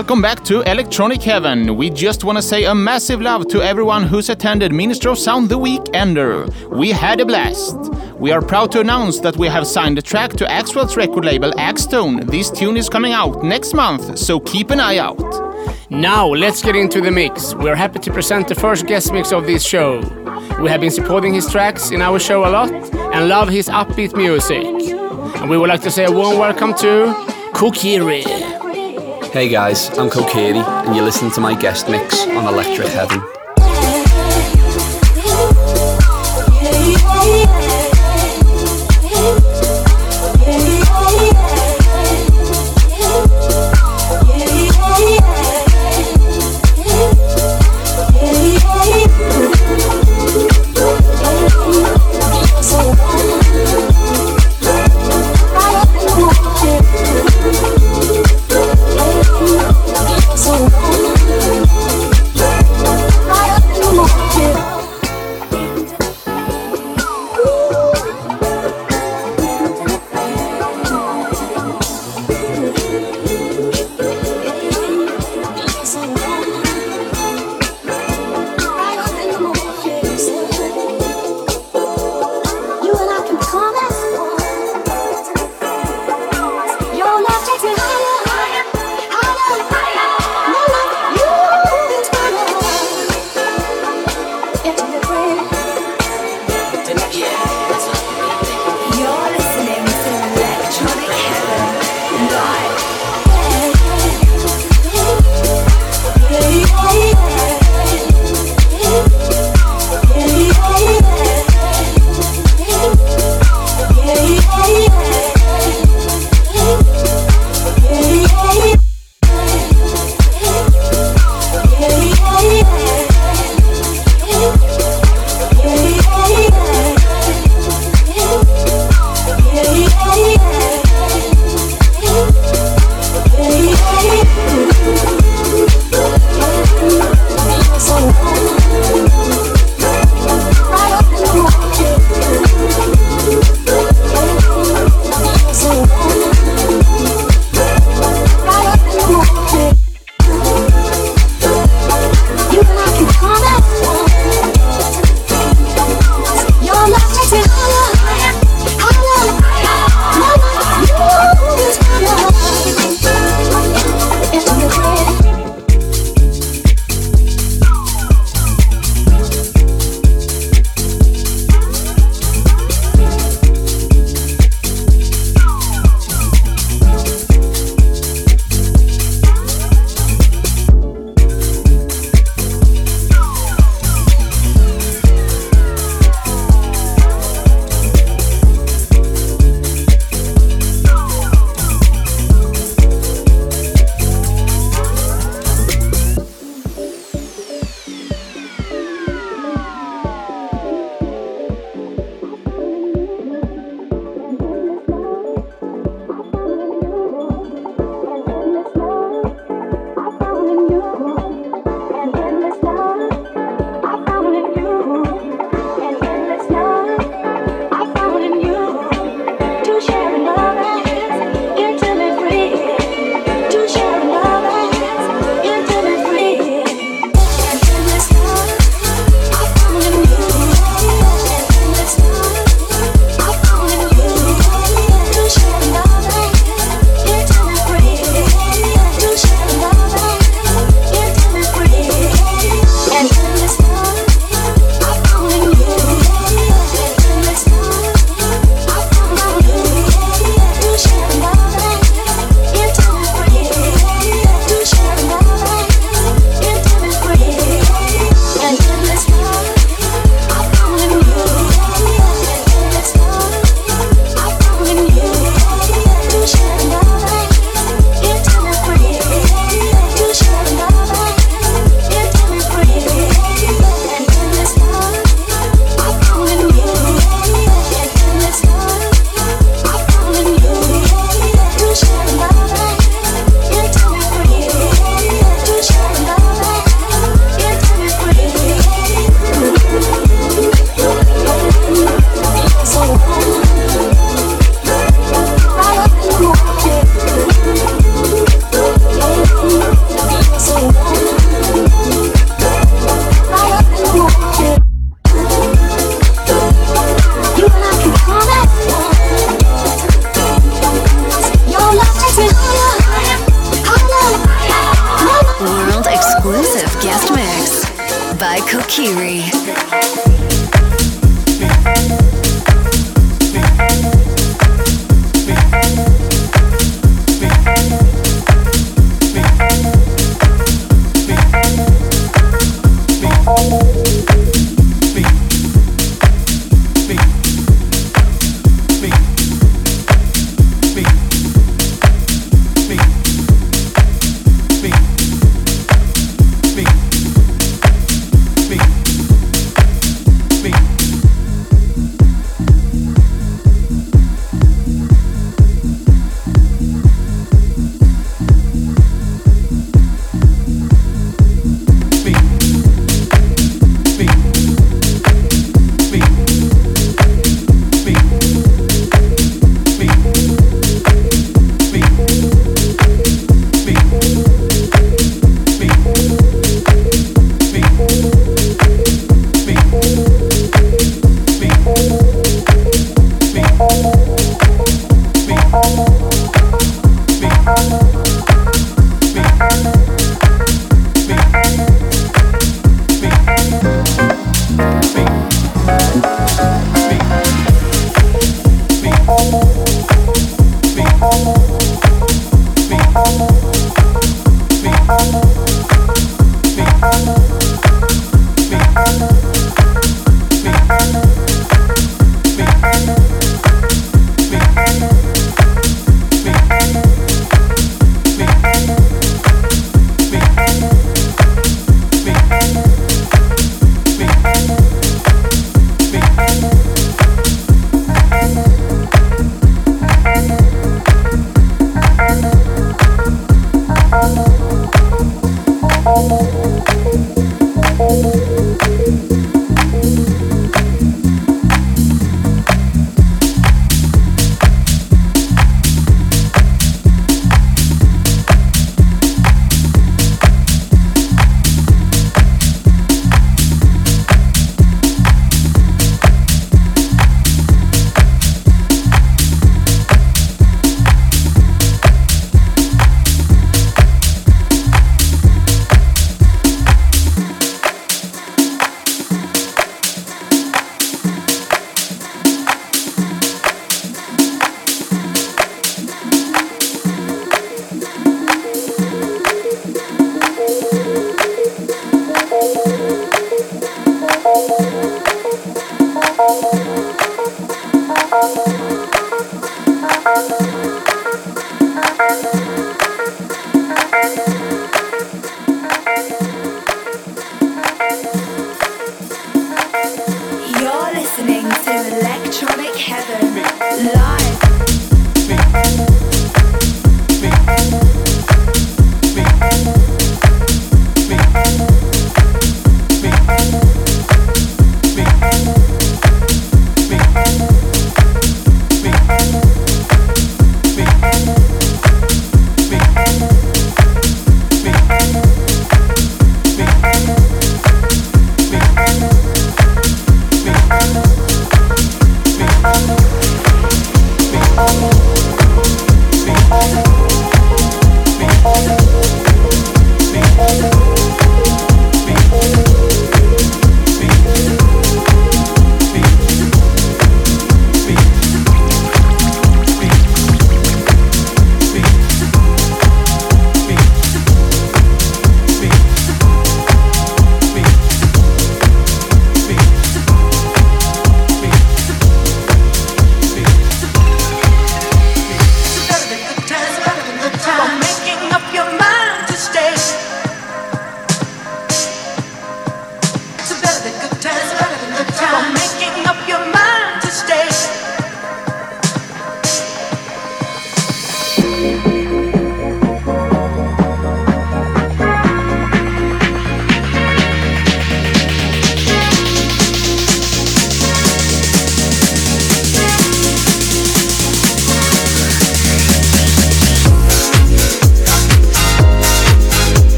welcome back to Electronic Heaven. We just want to say a massive love to everyone who's attended Ministry of Sound the Weekender. We had a blast. We are proud to announce that we have signed a track to Axwell's record label Axtone. This tune is coming out next month, so keep an eye out. Now, let's get into the mix. We're happy to present the first guest mix of this show. We have been supporting his tracks in our show a lot and love his upbeat music. And we would like to say a warm welcome to Kokiri. Hey guys, I'm Kokiri, and you're listening to my guest mix on Electric Heaven.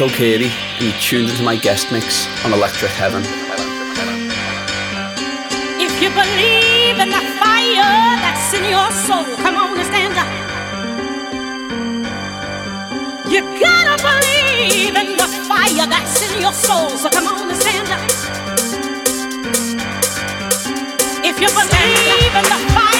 Is Kokiri, and you tuned into my guest mix on Electric Heaven. If you believe in the fire that's in your soul, come on and stand up. You gotta believe in the fire that's in your soul, so come on and stand up. If you believe in the fire.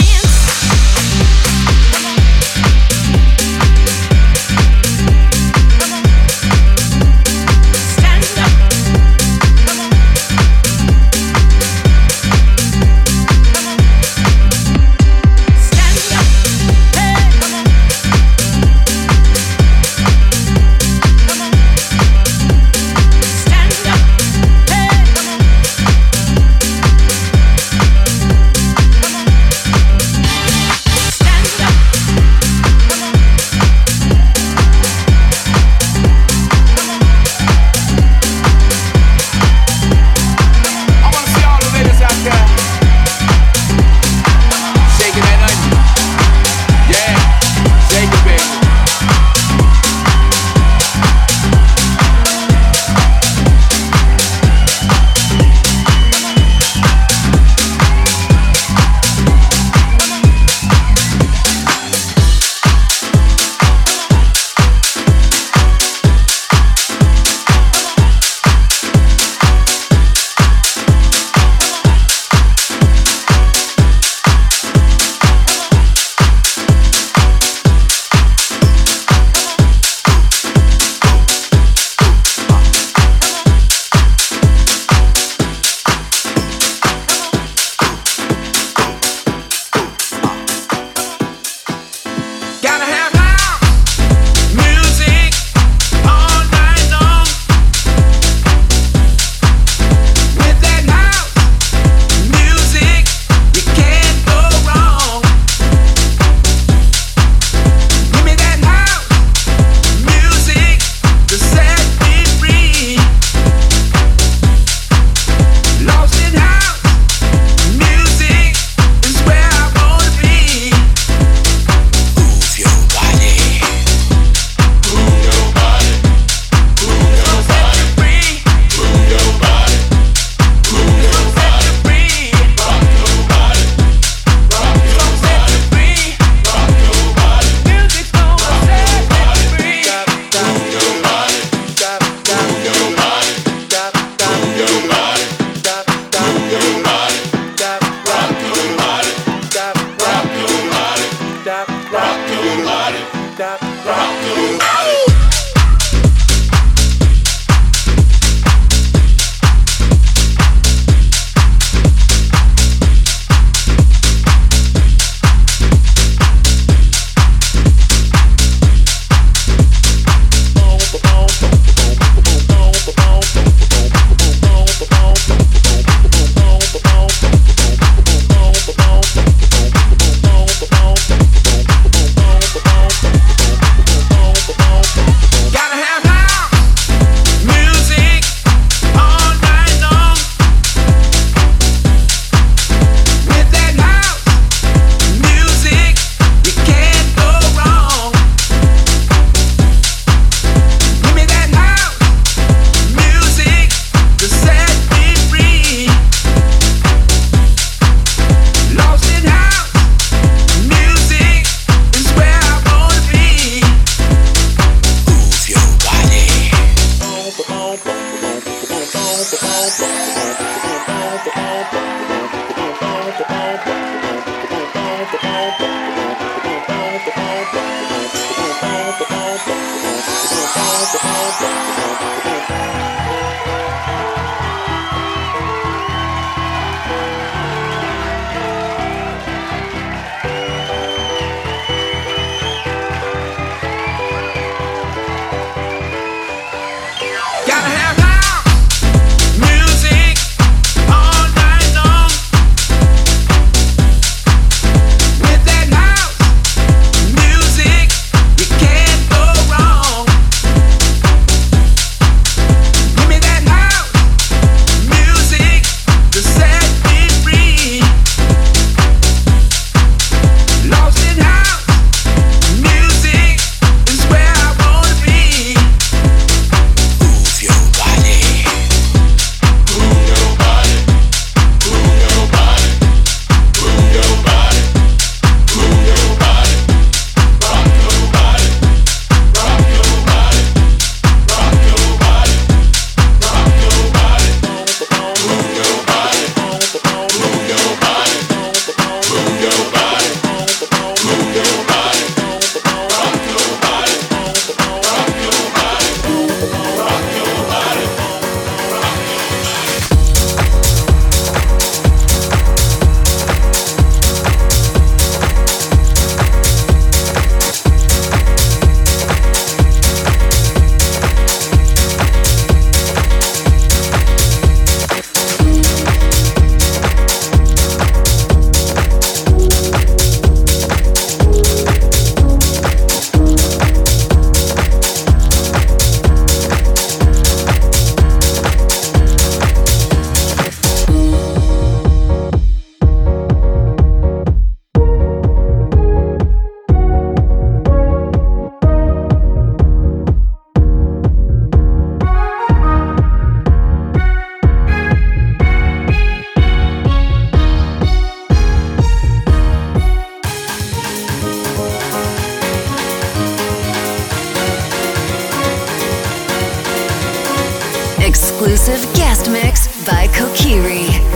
exclusive guest mix by Kokiri.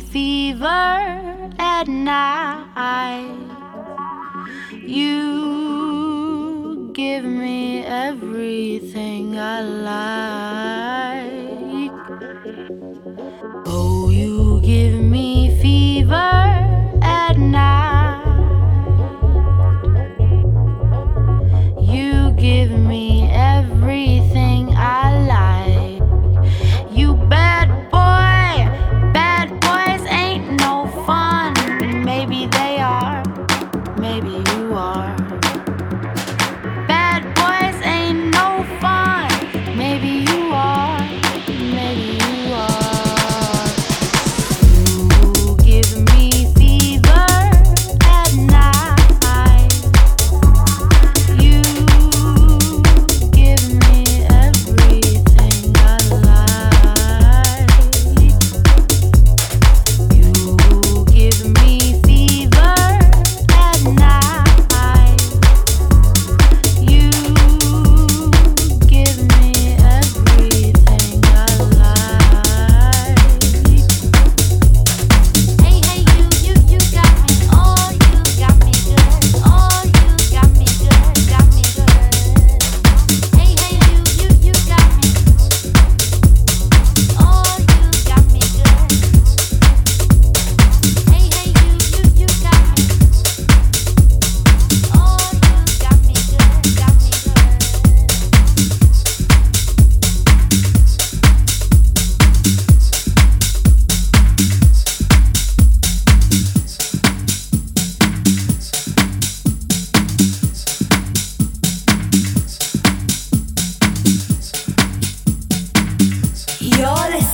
fever at night. You give me everything I like. Oh, you give me fever at night.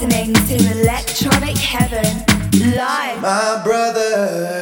listening to Electronic Heaven live. My brother.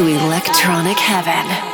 to Electronic Heaven.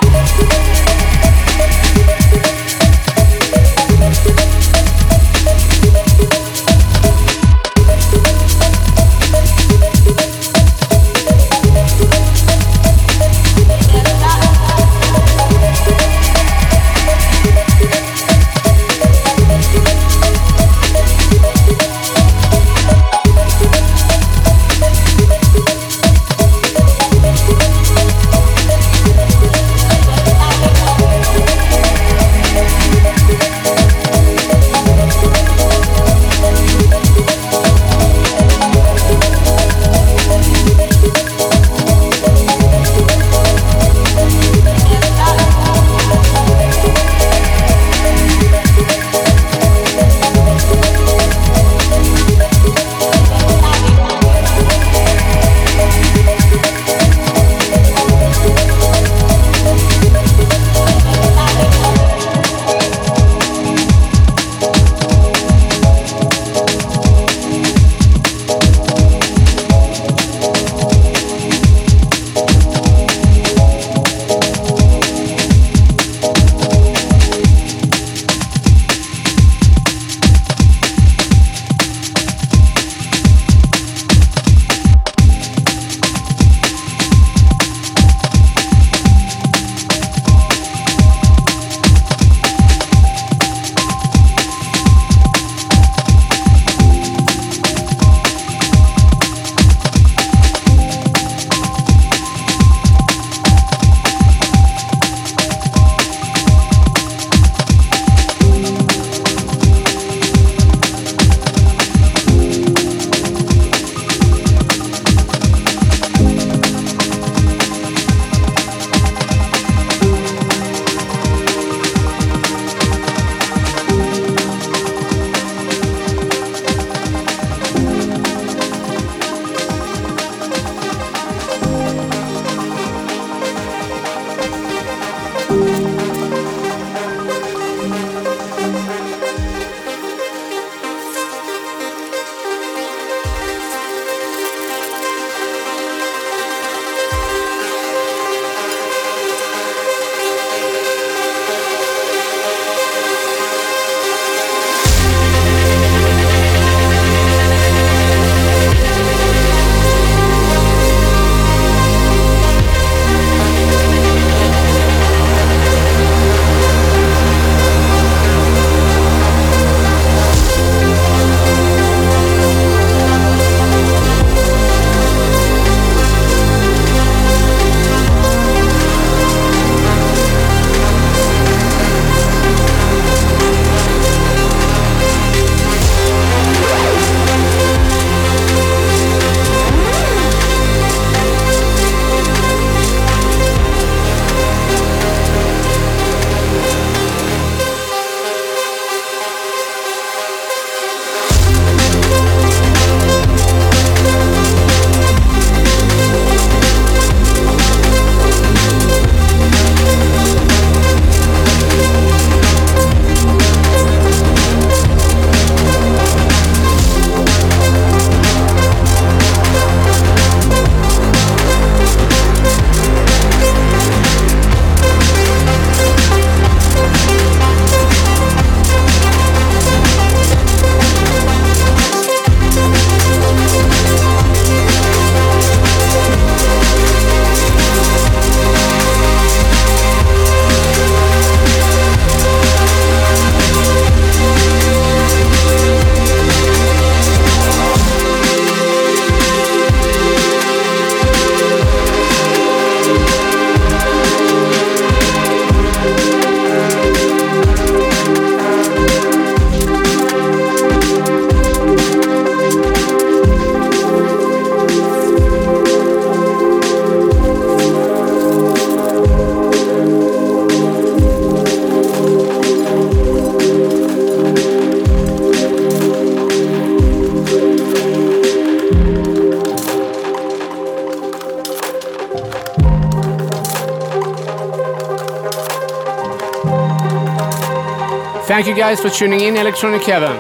Thank you guys for tuning in, Electronic Heaven.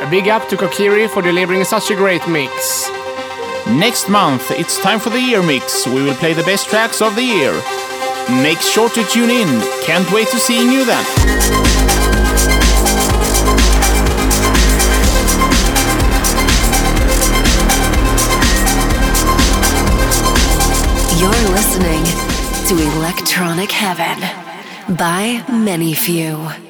A big up to Kokiri for delivering such a great mix. Next month, it's time for the year mix. We will play the best tracks of the year. Make sure to tune in. Can't wait to seeing you then. You're listening to Electronic Heaven by ManyFew.